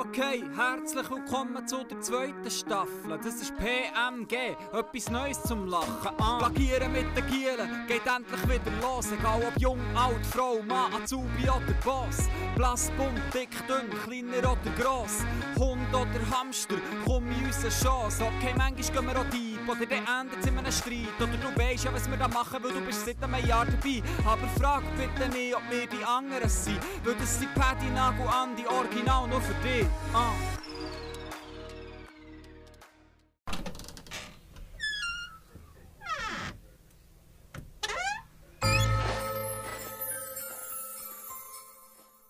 okay, herzlich willkommen zu der zweiten Staffel. Das ist PMG, etwas Neues zum Lachen. Ah. Plagieren mit den Gielen geht endlich wieder los. Egal ob jung, alt, Frau, Mann, Azubi oder Boss. Blass, bunt, dick, dünn, kleiner oder gross. Hund oder Hamster, komm in unsere Chance. Okay, manchmal gehen wir auch deep oder dann endet in einem Streit. Oder du weißt ja, was wir da machen, weil du bist seit einem Jahr dabei. Aber frag bitte nicht, ob wir die anderen sind. Weil das sind Paddy, Nagel, Andi, Original nur für dich. Ah.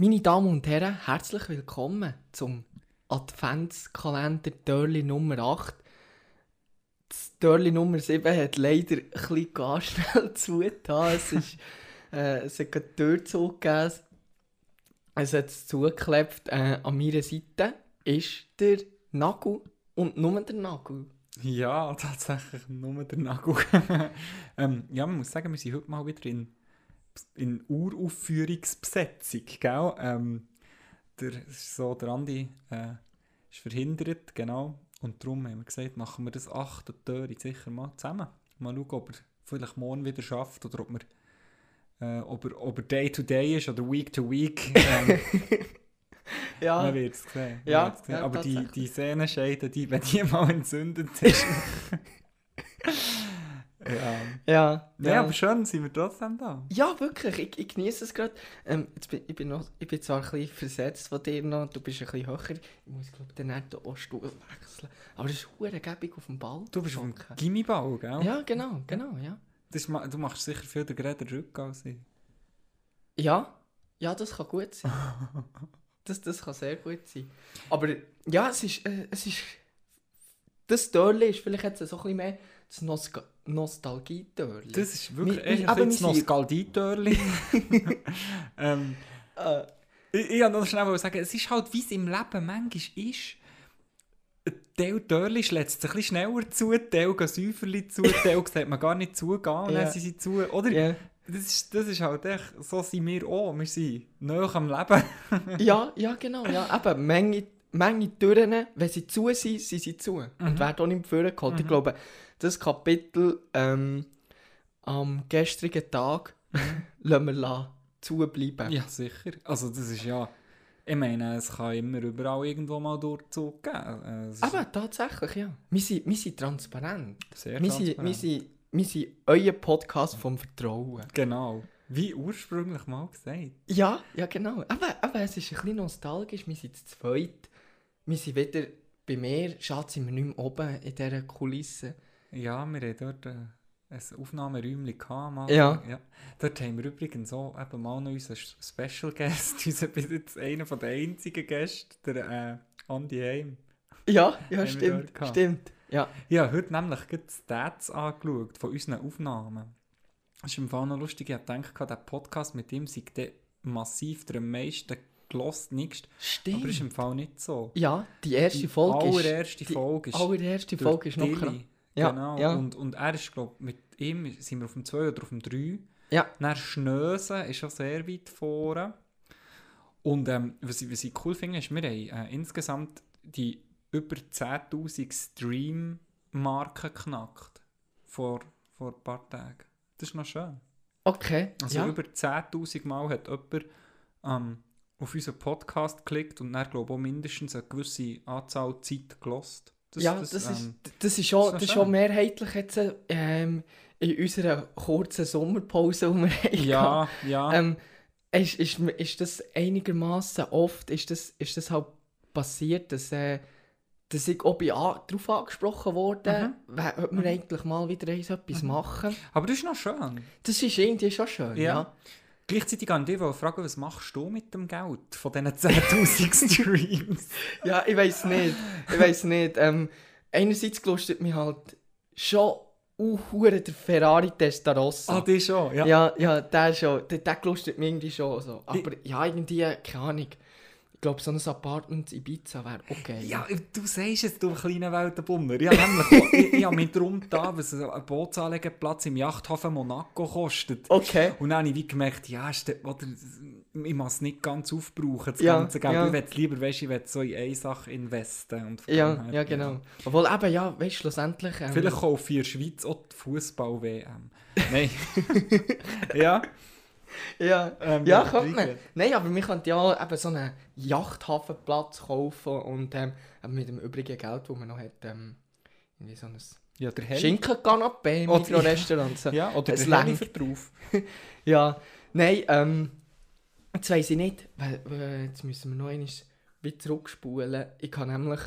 Meine Damen und Herren, herzlich willkommen zum Adventskalender Törli Nummer 8. Das Törli Nummer 7 hat leider ein bisschen gar schnell zugetan. Es, ist, äh, es hat gerade die Tür zugegeben. Es hat es zugeklebt. Äh, an meiner Seite ist der Nagel und nur der Nagel. Ja, tatsächlich nur der Nagel. ähm, ja, man muss sagen, wir sind heute mal wieder in, in Uraufführungsbesetzung, gell? Ähm, der, so, der Andi äh, ist verhindert, genau. Und darum haben wir gesagt, machen wir das achte Tür sicher mal zusammen. Mal schauen, ob er vielleicht morgen wieder schafft oder ob, wir, äh, ob, er, ob er Day to Day ist oder Week to Week. Ähm, Ja, Man wird es sehen. Ja, sehen. ja, Aber die, die Sehnenscheide, die, wenn die mal entzündet ist. ja. ja, ja. aber schön sind wir trotzdem da. Ja, wirklich. Ich, ich genieße es gerade. Ähm, jetzt bin, ich, bin noch, ich bin zwar ein bisschen versetzt von dir noch, du bist ein bisschen höher. Ich muss, glaube ich, dann auch Stuhl wechseln. Aber das ist hure gäbig auf dem Ball. Du bist auf dem. Gimmibau, gell? Ja, genau, genau, ja. Das, ma- du machst sicher viel den geraden Rücken als ich. Ja, ja, das kann gut sein. Das, das kann sehr gut sein. Aber ja, es ist, äh, es ist... Das Törli ist vielleicht jetzt so ein bisschen mehr das Nostal Nostalgie-Törli. Das ist wirklich Wir- echt wir- aber sind- Nostalgie-Törli. ähm, Äh, ich, ich wollte noch schnell sagen, es ist halt, wie es im Leben manchmal ist. Teil Törli schlägt sich ein bisschen schneller zu, Teil gehen Säuferli zu, Teil sagt man gar nicht zugehen und Ja. dann sind sie zu. Oder? ja. Das ist, das ist halt echt, so sind wir auch. Wir sind nahe am Leben. Ja, ja, genau. Ja. Eben, Menge, Menge Türen, wenn sie zu sind, sind sie zu. Und werden auch nicht vorgeholt. Ich glaube, das Kapitel ähm, am gestrigen Tag lassen wir la zubleiben. Ja, sicher. Also das ist ja... Ich meine, es kann immer überall irgendwo mal Durchzug geben. Äh, Aber tatsächlich, ja. Wir sind, wir sind transparent. sehr Wir sind, wir, transparent. sind, wir sind euer Podcast vom Vertrauen. Genau. Wie ursprünglich mal gesagt. Ja, ja, genau. Aber, aber es ist ein bisschen nostalgisch. Wir sind zu zweit. Wir sind wieder bei mir. Schade, sind wir nicht mehr oben in dieser Kulisse. Ja, wir hatten dort äh, ein Aufnahmeräumchen gehabt. Mal. Ja. ja. Dort haben wir übrigens auch eben mal noch unseren Special Guest, unseren bis jetzt einer den einzigen Gästen, der äh, Andi Heim. Ja, ja, stimmt. Stimmt. Ja. Ja, heute nämlich die Stats angeschaut von unseren Aufnahmen. Das ist im Fall noch lustig, ich habe gedacht, der Podcast mit ihm sei der massiv der am meisten gelost, nichts. Stimmt. Aber ist im Fall nicht so. Ja, die erste Die Folge ist... allererste die Folge ist allererste Folge ist noch krass. Ja, genau. ja. Und, und er ist, glaube mit ihm sind wir auf dem 2 oder auf dem 3. Ja. Dann Schnösen ist schon sehr weit vorne. Und ähm, was, ich, was ich cool finde, ist, wir haben äh, insgesamt die über 10'000 Stream-Marke geknackt. Vor, vor ein paar Tagen. Das ist noch schön. Okay. Also ja. über 10'000 Mal hat jemand ähm, auf unseren Podcast geklickt und dann, glaube ich, auch mindestens eine gewisse Anzahl Zeit gelost. ja, das, ist, ähm, das ist schon, das das ist schon mehrheitlich jetzt ähm, in unserer kurzen Sommerpause, die wir ja, ja. Ähm, ist, ist, ist das einigermaßen oft ist das, ist das halt passiert, dass, äh, dass ich auch bei a- darauf angesprochen wurde, Mhm. mhm. ob wir eigentlich mal wieder etwas machen. Aber das ist noch schön. Das ist irgendwie schon schön, ja. Ja. Gleichzeitig an dich fragen, was machst du mit dem Geld von diesen 10'000 Streams? Ja, ich weiß nicht. Ich weiß nicht. Ähm, einerseits gelustet mich halt schon uh, hure der Ferrari Testarossa. ah, die schon, ja. ja. ja, der schon. Der, der gelustet mich irgendwie schon so. Aber ja, irgendwie, keine Ahnung. Ich glaube, so ein Apartment in Ibiza wäre okay. Ja, du sagst es, du kleiner Weltenbummer. Ich nämlich ich, ich habe mich darum da, was ein Bootsanlegeplatz im Yachthafen Monaco kostet. Okay. Und dann habe ich wie gemerkt, ja, ist der, oder, ich muss es nicht ganz aufbrauchen, das Ja, ganze Geld. ja. Ich will lieber, weißt, ich will so in eine Sache investen. Und Ja, her, ja, genau. Obwohl eben, ja, weißt du, schlussendlich... Ähm, Vielleicht kaufe ich in der Schweiz auch die Fußball-WM. Nein. ja. Ja, Ähm, ja, ja, könnte man. Nein, aber wir könnten ja eben so einen Yachthafenplatz kaufen und ähm, mit dem übrigen Geld, das man noch hat, ähm, irgendwie so ein Ja. Schinken-Canapé im Mikrorestaurant. So. Ja, oder längt. für drauf. Ja, nein, ähm, jetzt weiss ich nicht, weil, weil jetzt müssen wir noch einmal wieder zurückspulen. Ich kann nämlich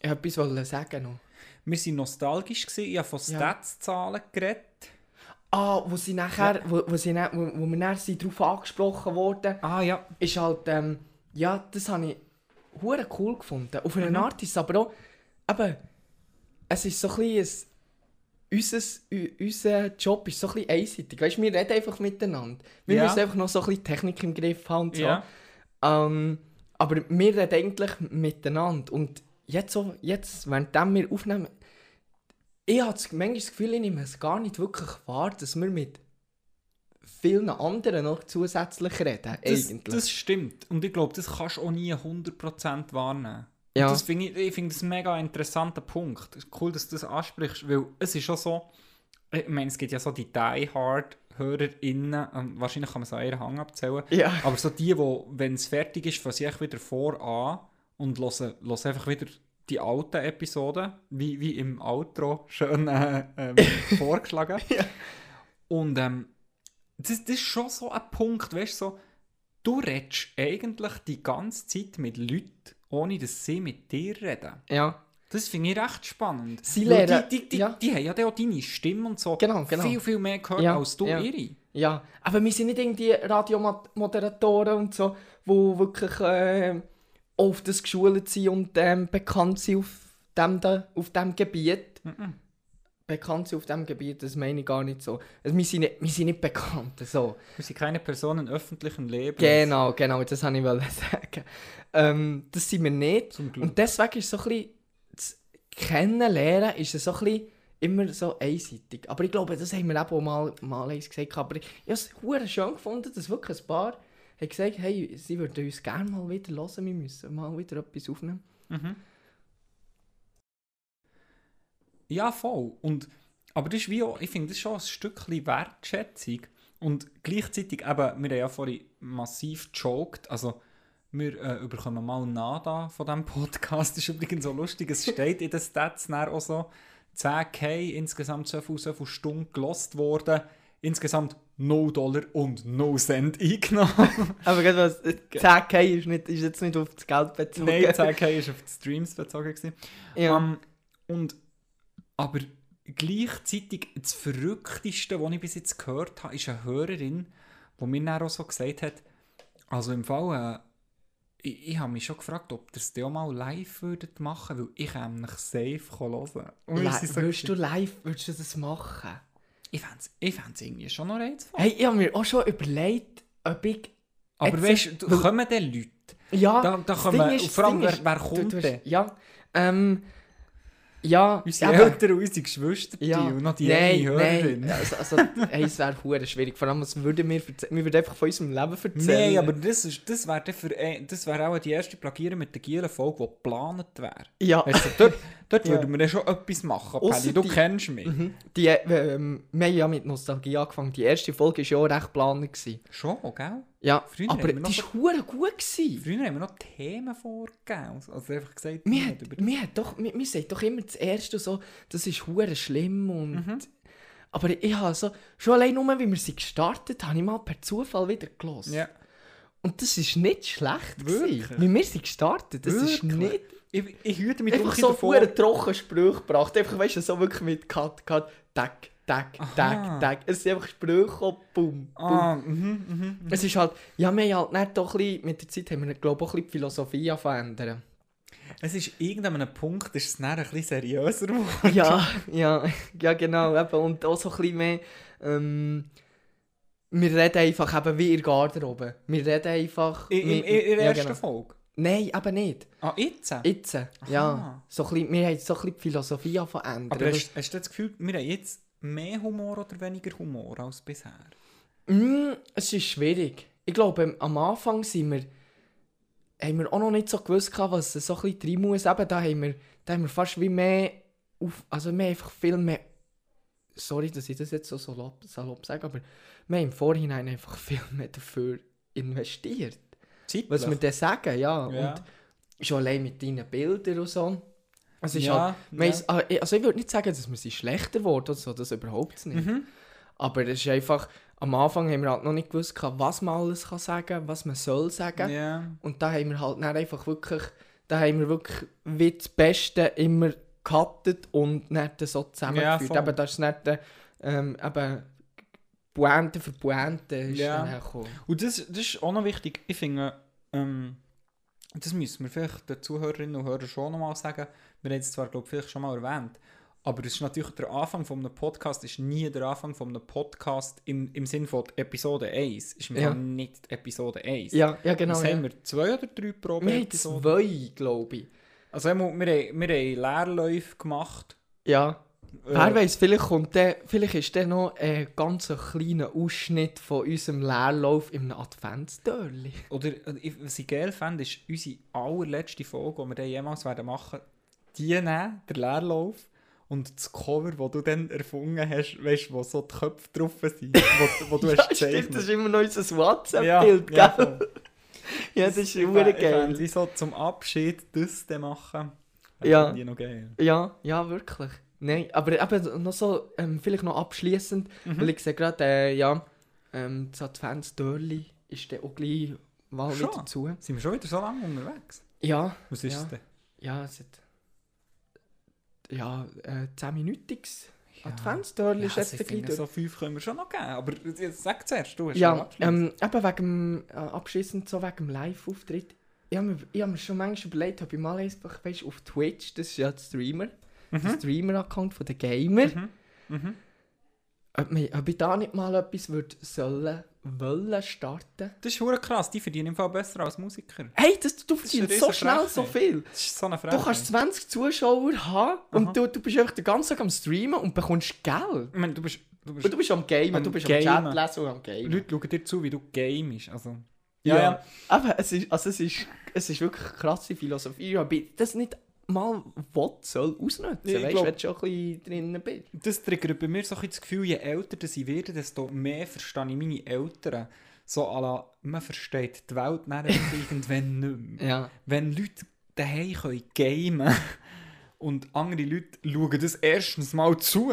etwas sagen noch. Wir waren nostalgisch, gewesen. ich habe von Ja. Stats-Zahlen geredet. Ah, wo sie nachher, wo, wo, sie wo, wo wir nachher darauf angesprochen wurden, Ah ja, ist halt, ähm, ja, das habe ich hure cool gefunden. Auf eine Mhm. Art ist es aber auch, eben, es ist so ein bisschen, unser, unser Job ist so ein bisschen einseitig. Weißt du, wir reden einfach miteinander. Wir Ja. müssen einfach noch so ein bisschen Technik im Griff haben und so. ja. Ähm, aber wir reden eigentlich miteinander. Und jetzt, so, jetzt währenddem wir aufnehmen, ich habe manchmal das Gefühl, ich nehme es gar nicht wirklich wahr, dass wir mit vielen anderen noch zusätzlich reden. Das, eigentlich. das stimmt. Und ich glaube, das kannst du auch nie 100% wahrnehmen. Ja. Und Das finde ich, ich finde das ein mega interessanter Punkt. Cool, dass du das ansprichst, weil es ist schon so, ich meine, es gibt ja so die Die-Hard-HörerInnen, und wahrscheinlich kann man es an ihren Hang abzählen, ja. aber so die, wo, wenn es fertig ist, sie echt wieder voran und hören, hören einfach wieder die alten Episoden, wie, wie im Outro schön äh, ähm, vorgeschlagen. Ja. Und ähm, das, das ist schon so ein Punkt, weißt du, so, du redest eigentlich die ganze Zeit mit Leuten, ohne dass sie mit dir reden. ja. Das finde ich recht spannend. Sie lernen- Die, die, die, ja. die haben ja auch deine Stimme und so Genau, genau. viel, viel mehr gehört Ja, als du ja. ihre. Ja, aber wir sind nicht irgendwie Radiomoderatoren und so, die wirklich ähm, auf das geschult sind und ähm, bekannt sind auf dem, da, auf dem Gebiet. Mhm. Bekannt sind auf dem Gebiet, das meine ich gar nicht so. Also, wir, sind nicht, wir sind nicht bekannt, so. Wir sind keine Personen öffentlichen Lebens. Genau, genau, das wollte ich sagen. Ähm, das sind wir nicht. Und deswegen ist so ein bisschen, das Kennenlernen ist so ein bisschen immer so einseitig. Aber ich glaube, das haben wir eben auch mal, mal eins gesagt. Aber ich habe es schön gefunden, dass wirklich ein paar haben gesagt hey, sie würden uns gerne mal wieder hören, wir müssen mal wieder etwas aufnehmen. Mhm. Ja, voll. Und, aber das ist wie auch, ich finde, das ist schon ein Stückchen Wertschätzung. Und gleichzeitig eben, wir haben ja vorhin massiv gejoked, also wir äh, bekommen mal Nada von diesem Podcast. Das ist übrigens so lustig, es steht in den Stats auch so, 10k, insgesamt so viel, so viel Stunden gelost worden, insgesamt 0 Dollar und 0 Cent eingenommen. Aber gerade was, äh, 10k ist, nicht, ist jetzt nicht auf das Geld bezogen. Nein, 10k war auf die Streams bezogen. Gewesen. ja. Ähm, und, aber gleichzeitig das Verrückteste, was ich bis jetzt gehört habe, ist eine Hörerin, die mir dann auch so gesagt hat, also im Fall, äh, ich, ich habe mich schon gefragt, ob ihr es auch mal live würdet machen weil ich nämlich safe hören Li- so würdest du live würdest du das machen? Ich fände es ich fänd's irgendwie schon noch reizvoll. Hey, ich habe mir auch schon überlegt, ob ich... aber weißt du, kommen dann Leute? Ja, Da, da kommen, Ding ist- vor allem, wer, wer kommt du, denn? Ja, ähm... Ja, Unsere eben. Eltern und unsere Geschwister Ja. und noch die nein, Hörerin. nein. Also, also hey, es wäre hure schwierig. Vor allem, was würden wir? Wir würden einfach von unserem Leben erzählen. Nein, aber das, ist- das wäre wäre auch die erste Plagieren mit der gielen Folge, die geplant wäre. Ja. Weißt du, dort Ja. würden wir dann schon etwas machen, Paddy, du die- kennst mich. Mhm. Die, ähm, wir haben ja mit Nostalgie angefangen. Die erste Folge war ja auch recht gewesen. Schon, gell? Ja, Früher aber die war gut. Gewesen. Früher haben wir noch Themen vorgegeben. Also einfach gesagt, Wir, hat, über- wir, hat doch, wir, wir sagen doch immer das Erste so, das ist hure schlimm und... Mhm. Aber ich habe so, schon allein nur, wie wir sie gestartet haben, habe ich mal per Zufall wieder gelesen. Ja. Und das ist nicht schlecht Wirklich? gewesen. Wie wir sie gestartet, das ist Wirklich? nicht... Ich, ich hüte mich Einfach so davor. hure trocken Sprüche gebracht. Einfach, weißt du, so wirklich mit Cut, Cut, Tag, Tag, Aha. Tag, Tag. Es sind einfach Sprüche gekommen, boom, boom. Ah, mhm, mhm, mhm. Es ist halt, ja, wir haben halt nicht doch ein bisschen, mit der Zeit haben wir, glaube ich, auch ein bisschen die Philosophie verändern. Es ist irgendwann an einem Punkt, ist es dann ein bisschen seriöser geworden. ja, ja, ja, genau, eben. Und auch so ein bisschen mehr, ähm, wir reden einfach eben wie in der Garderobe. Wir reden einfach... In, in, wir- in der ja, ersten genau. Folge? Nein, eben nicht. Ah, jetzt? Jetzt, ja. So ein bisschen, wir haben so ein bisschen die Philosophie verändert. Aber hast, hast du das Gefühl, wir haben jetzt mehr Humor oder weniger Humor als bisher? Mm, es ist schwierig. Ich glaube, am Anfang sind wir, haben wir auch noch nicht so gewusst, was so ein bisschen rein muss. Eben, da haben wir, da haben wir fast wie mehr auf, also wir haben einfach viel mehr, sorry, dass ich das jetzt so salopp, salopp sage, aber wir haben im Vorhinein einfach viel mehr dafür investiert. Was wir dann sagen, ja. Ja. Und schon allein mit deinen Bildern und so. Ist Ja, halt, wir ja. ah, ich- also ich würde nicht sagen, dass wir sie schlechter geworden oder so, das überhaupt nicht. Mhm. Aber es ist einfach, am Anfang haben wir halt noch nicht gewusst, gehabt, was man alles kann sagen was man soll sagen. Ja. Und da haben wir halt dann einfach wirklich, da haben wir wirklich wie das Beste immer gecuttet und dann so zusammengeführt. voll. eben, das ist nicht ähm, eben, Pointe für Pointe ist Ja. dann hergekommen. Und das, das ist auch noch wichtig. Ich finde, ähm, das müssen wir vielleicht den Zuhörerinnen und Hörern schon nochmal sagen. Wir haben es zwar, glaube ich, vielleicht schon mal erwähnt, aber es ist natürlich der Anfang von einem Podcast ist nie der Anfang von einem Podcast im, im Sinn von Episode 1. Ist im Ja. Nicht Episode 1. Ja, ja genau. Was ja. haben wir? Zwei oder drei Probe Wir haben zwei, glaube ich. Also wir, wir, haben, wir haben Leerläufe gemacht. Ja. Äh, Wer weiß, vielleicht, kommt der, vielleicht ist der noch ein ganz kleiner Ausschnitt von unserem Leerlauf in einem Adventstörli. Oder äh, was ich geil fände, ist unsere allerletzte Folge, die wir dann jemals werden machen, die nehmen, der Leerlauf, und das Cover, das du dann erfunden hast, weißt du, wo so die Köpfe drauf sind, wo, wo du hast Ja, stimmt, gezeichnet. das ist immer noch unser WhatsApp-Bild, ja, gell? Ja, das ist super fände, geil. Wie so zum Abschied das machen. Ja. ich noch geil. Ja, ja, wirklich. Nein, aber eben noch so, ähm, vielleicht noch abschließend, Mhm. weil ich sehe gerade, äh, ja, ähm, das Adventstörli ist dann auch gleich mal Schon? wieder zu. Sind wir schon wieder so lange unterwegs? Ja, Was ist Ja. es denn? ja, es hat, ja, äh, 10-minütiges Ja. Adventstörli Ja, ist jetzt ich ein bisschen so fünf können wir schon noch geben. Aber jetzt sag zuerst, du hast Ja, ähm, eben wegen dem, äh, abschließend so wegen dem Live-Auftritt. Ich habe mir, hab mir schon manchmal überlegt, ob ich mal einfach, weißt, auf Twitch, das ist ja der Streamer, der Mhm. Streamer-Account von den Gamer, Mhm. Mhm. ob, wir, ob ich da nicht mal etwas würde sollen, wollen starten. Das ist verdammt krass, die verdienen im Fall besser als Musiker. Hey, das, du verdienst so schnell so Frechheit. viel. Das ist so eine Du Frage. kannst 20 Zuschauer haben Aha. und du, du bist einfach den ganzen Tag am Streamen und bekommst Geld. Ich meine, du bist, du bist Und du bist am Gamen, Am du bist Gamen. am Chat lesen und am Gamen. Leute schauen dir zu, wie du gamest. Also, Ja, ja. Aber es ist, also es ist, es ist wirklich eine krasse Philosophie. Ich das nicht mal will, soll ausnutzen. Ich weißt du, wenn du schon ein bisschen drinnen bist. Das triggert bei mir so ein das Gefühl, je älter ich werde, desto mehr verstehe ich meine Eltern. So à la, man versteht die Welt irgendwann nicht mehr. Ja. Wenn Leute daheim können gamen und andere Leute schauen das erstens mal zu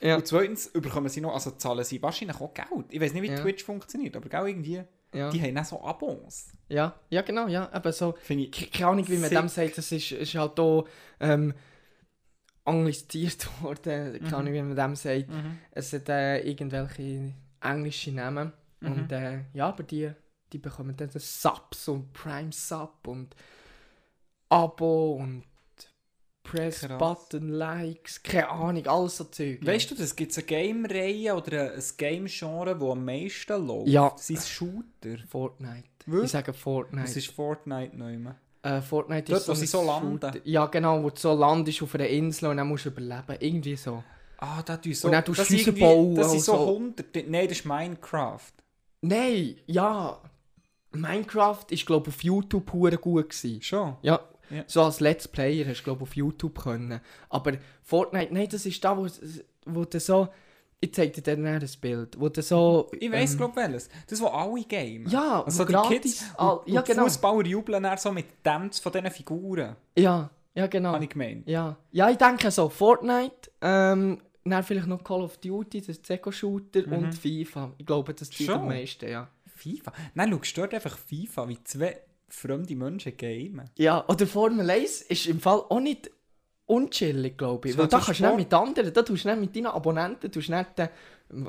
Ja. und zweitens bekommen sie noch, also zahlen sie wahrscheinlich auch Geld. Ich weiß nicht, wie Ja. Twitch funktioniert, aber genau irgendwie, Ja. die haben auch so Abos. ja. ja, genau, ja. Aber so, Finde ich ke- keine Ahnung, wie man Sick. dem sagt, das ist, ist halt auch ähm, anglisiert worden. Keine Ahnung, wie man dem sagt. Mhm. Es hat äh, irgendwelche englische Namen. Mhm. Und äh, ja, aber die, die bekommen dann Subs und Prime Sub und Abo und Press Krass. Button, Likes, keine Ahnung, alles so Zeug. Weißt du, das gibt eine Game-Reihe oder ein Game-Genre, das am meisten läuft. Ja. Das sind Shooter. Fortnite. Wirklich? Ich sage Fortnite. Das ist Fortnite nicht mehr. äh, Fortnite Dort, ist wo ein sie so landen. Shooter. Ja, genau, wo du so landest auf einer Insel und dann musst du überleben. Irgendwie so. Ah, da tust so. Und dann tust du Häuser bauen Das sind so so. hunderte. Nein, das ist Minecraft. Nein, ja. Minecraft ist, glaube ich, auf YouTube gut gewesen. Schon. Ja, Ja. so als Let's Player hast du, glaube auf YouTube können. Aber Fortnite, nein, das ist da, wo, wo du so... Ich zeig dir dann ein Bild, wo du so... Ich weiss, ähm, glaub welches. Das, wo alle gamen. Ja, Also die gratis- Kids all- ja, und genau. Fußballer jubeln dann so mit Dance von diesen Figuren. Ja, ja, genau. Habe ich gemeint. Ja. ja, ich denke so, Fortnite, ähm, dann vielleicht noch Call of Duty, das ist Eco-Shooter Mhm. und FIFA. Ich glaube, das Schon? am meisten, ja. FIFA. Nein, schau, stört einfach FIFA, wie zwei fremde Menschen gamen. Ja, oder Formel 1 ist im Fall auch nicht unchillig, glaube ich. So Weil da kannst du nicht mit anderen, da tust du nicht mit deinen Abonnenten, tust du nicht, äh,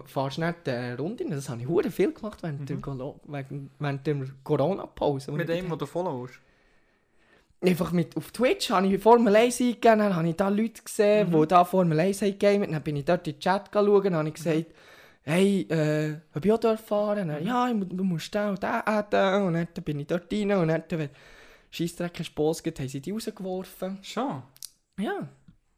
fährst nicht äh, Runden. Das habe ich hure viel gemacht während, der, Colo- während, während der Corona-Pause. wo ich bei- du followst. Einfach mit, auf Twitch habe ich Formel 1 eingegeben, dann habe ich da Leute gesehen, Mhm. die da Formel 1 haben gegamet, dann bin ich dort in den Chat schauen, dann habe ich gesagt, hey, äh, ob ich auch dort fahren darf? Ja, ich, mu- du musst da und da adden. Und dann bin ich dort rein und dann, wenn Scheissdreck ist losgeht, haben sie die rausgeworfen. Schon. Ja.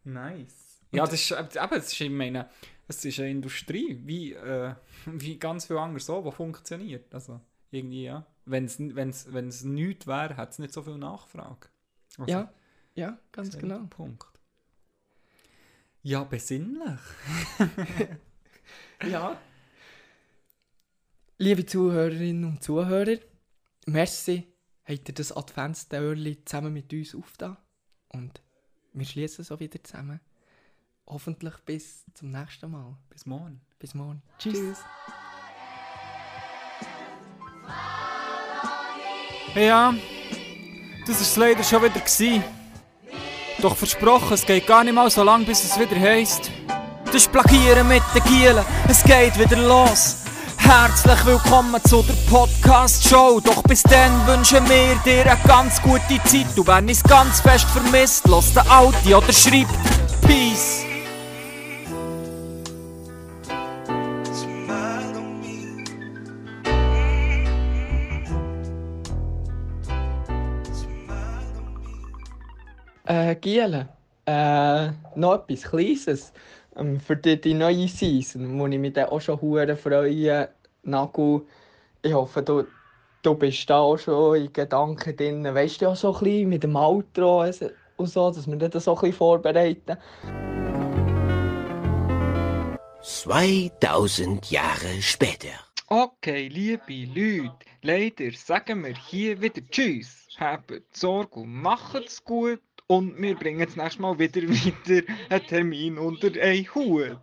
Nice. Ja, das ist, äh, eben, es ist, ich meine, es ist eine Industrie, wie, äh, wie ganz viel anderes so, die funktioniert. Also, irgendwie, ja. Wenn es nichts wäre, hätte es nicht so viel Nachfrage. Also, Ja, ja, ganz das genau. Punkt. Ja, besinnlich. Ja. Liebe Zuhörerinnen und Zuhörer, merci, habt ihr das Adventstörli zusammen mit uns aufgetan. Und wir schließen so wieder zusammen. Hoffentlich bis zum nächsten Mal. Bis morgen. Bis morgen. Tschüss. Ja, das war es leider schon wieder. Gewesen. Doch versprochen, es geht gar nicht mal so lang, bis es wieder heisst. Das Plagieren mit den Gielen, es geht wieder los. Herzlich willkommen zu der Podcast-Show. Doch bis dann wünschen wir dir eine ganz gute Zeit. Und wenn es ganz fest vermisst, lass den Audi oder schreib Peace. Äh, Giele, äh, noch etwas Kleines. Ähm, für die, die neue Season, wo ich mich dann auch schon hure freue. Nagel, ich hoffe, du, du bist da auch schon in Gedanken drin. Weißt du ja so ein bisschen mit dem Outro und so, dass wir das so ein bisschen vorbereiten. 2000 Jahre später. Okay, liebe Leute, leider sagen wir hier wieder Tschüss. Habt Sorge und macht's gut. Und wir bringen das nächste Mal wieder wieder einen Termin unter einen Hut.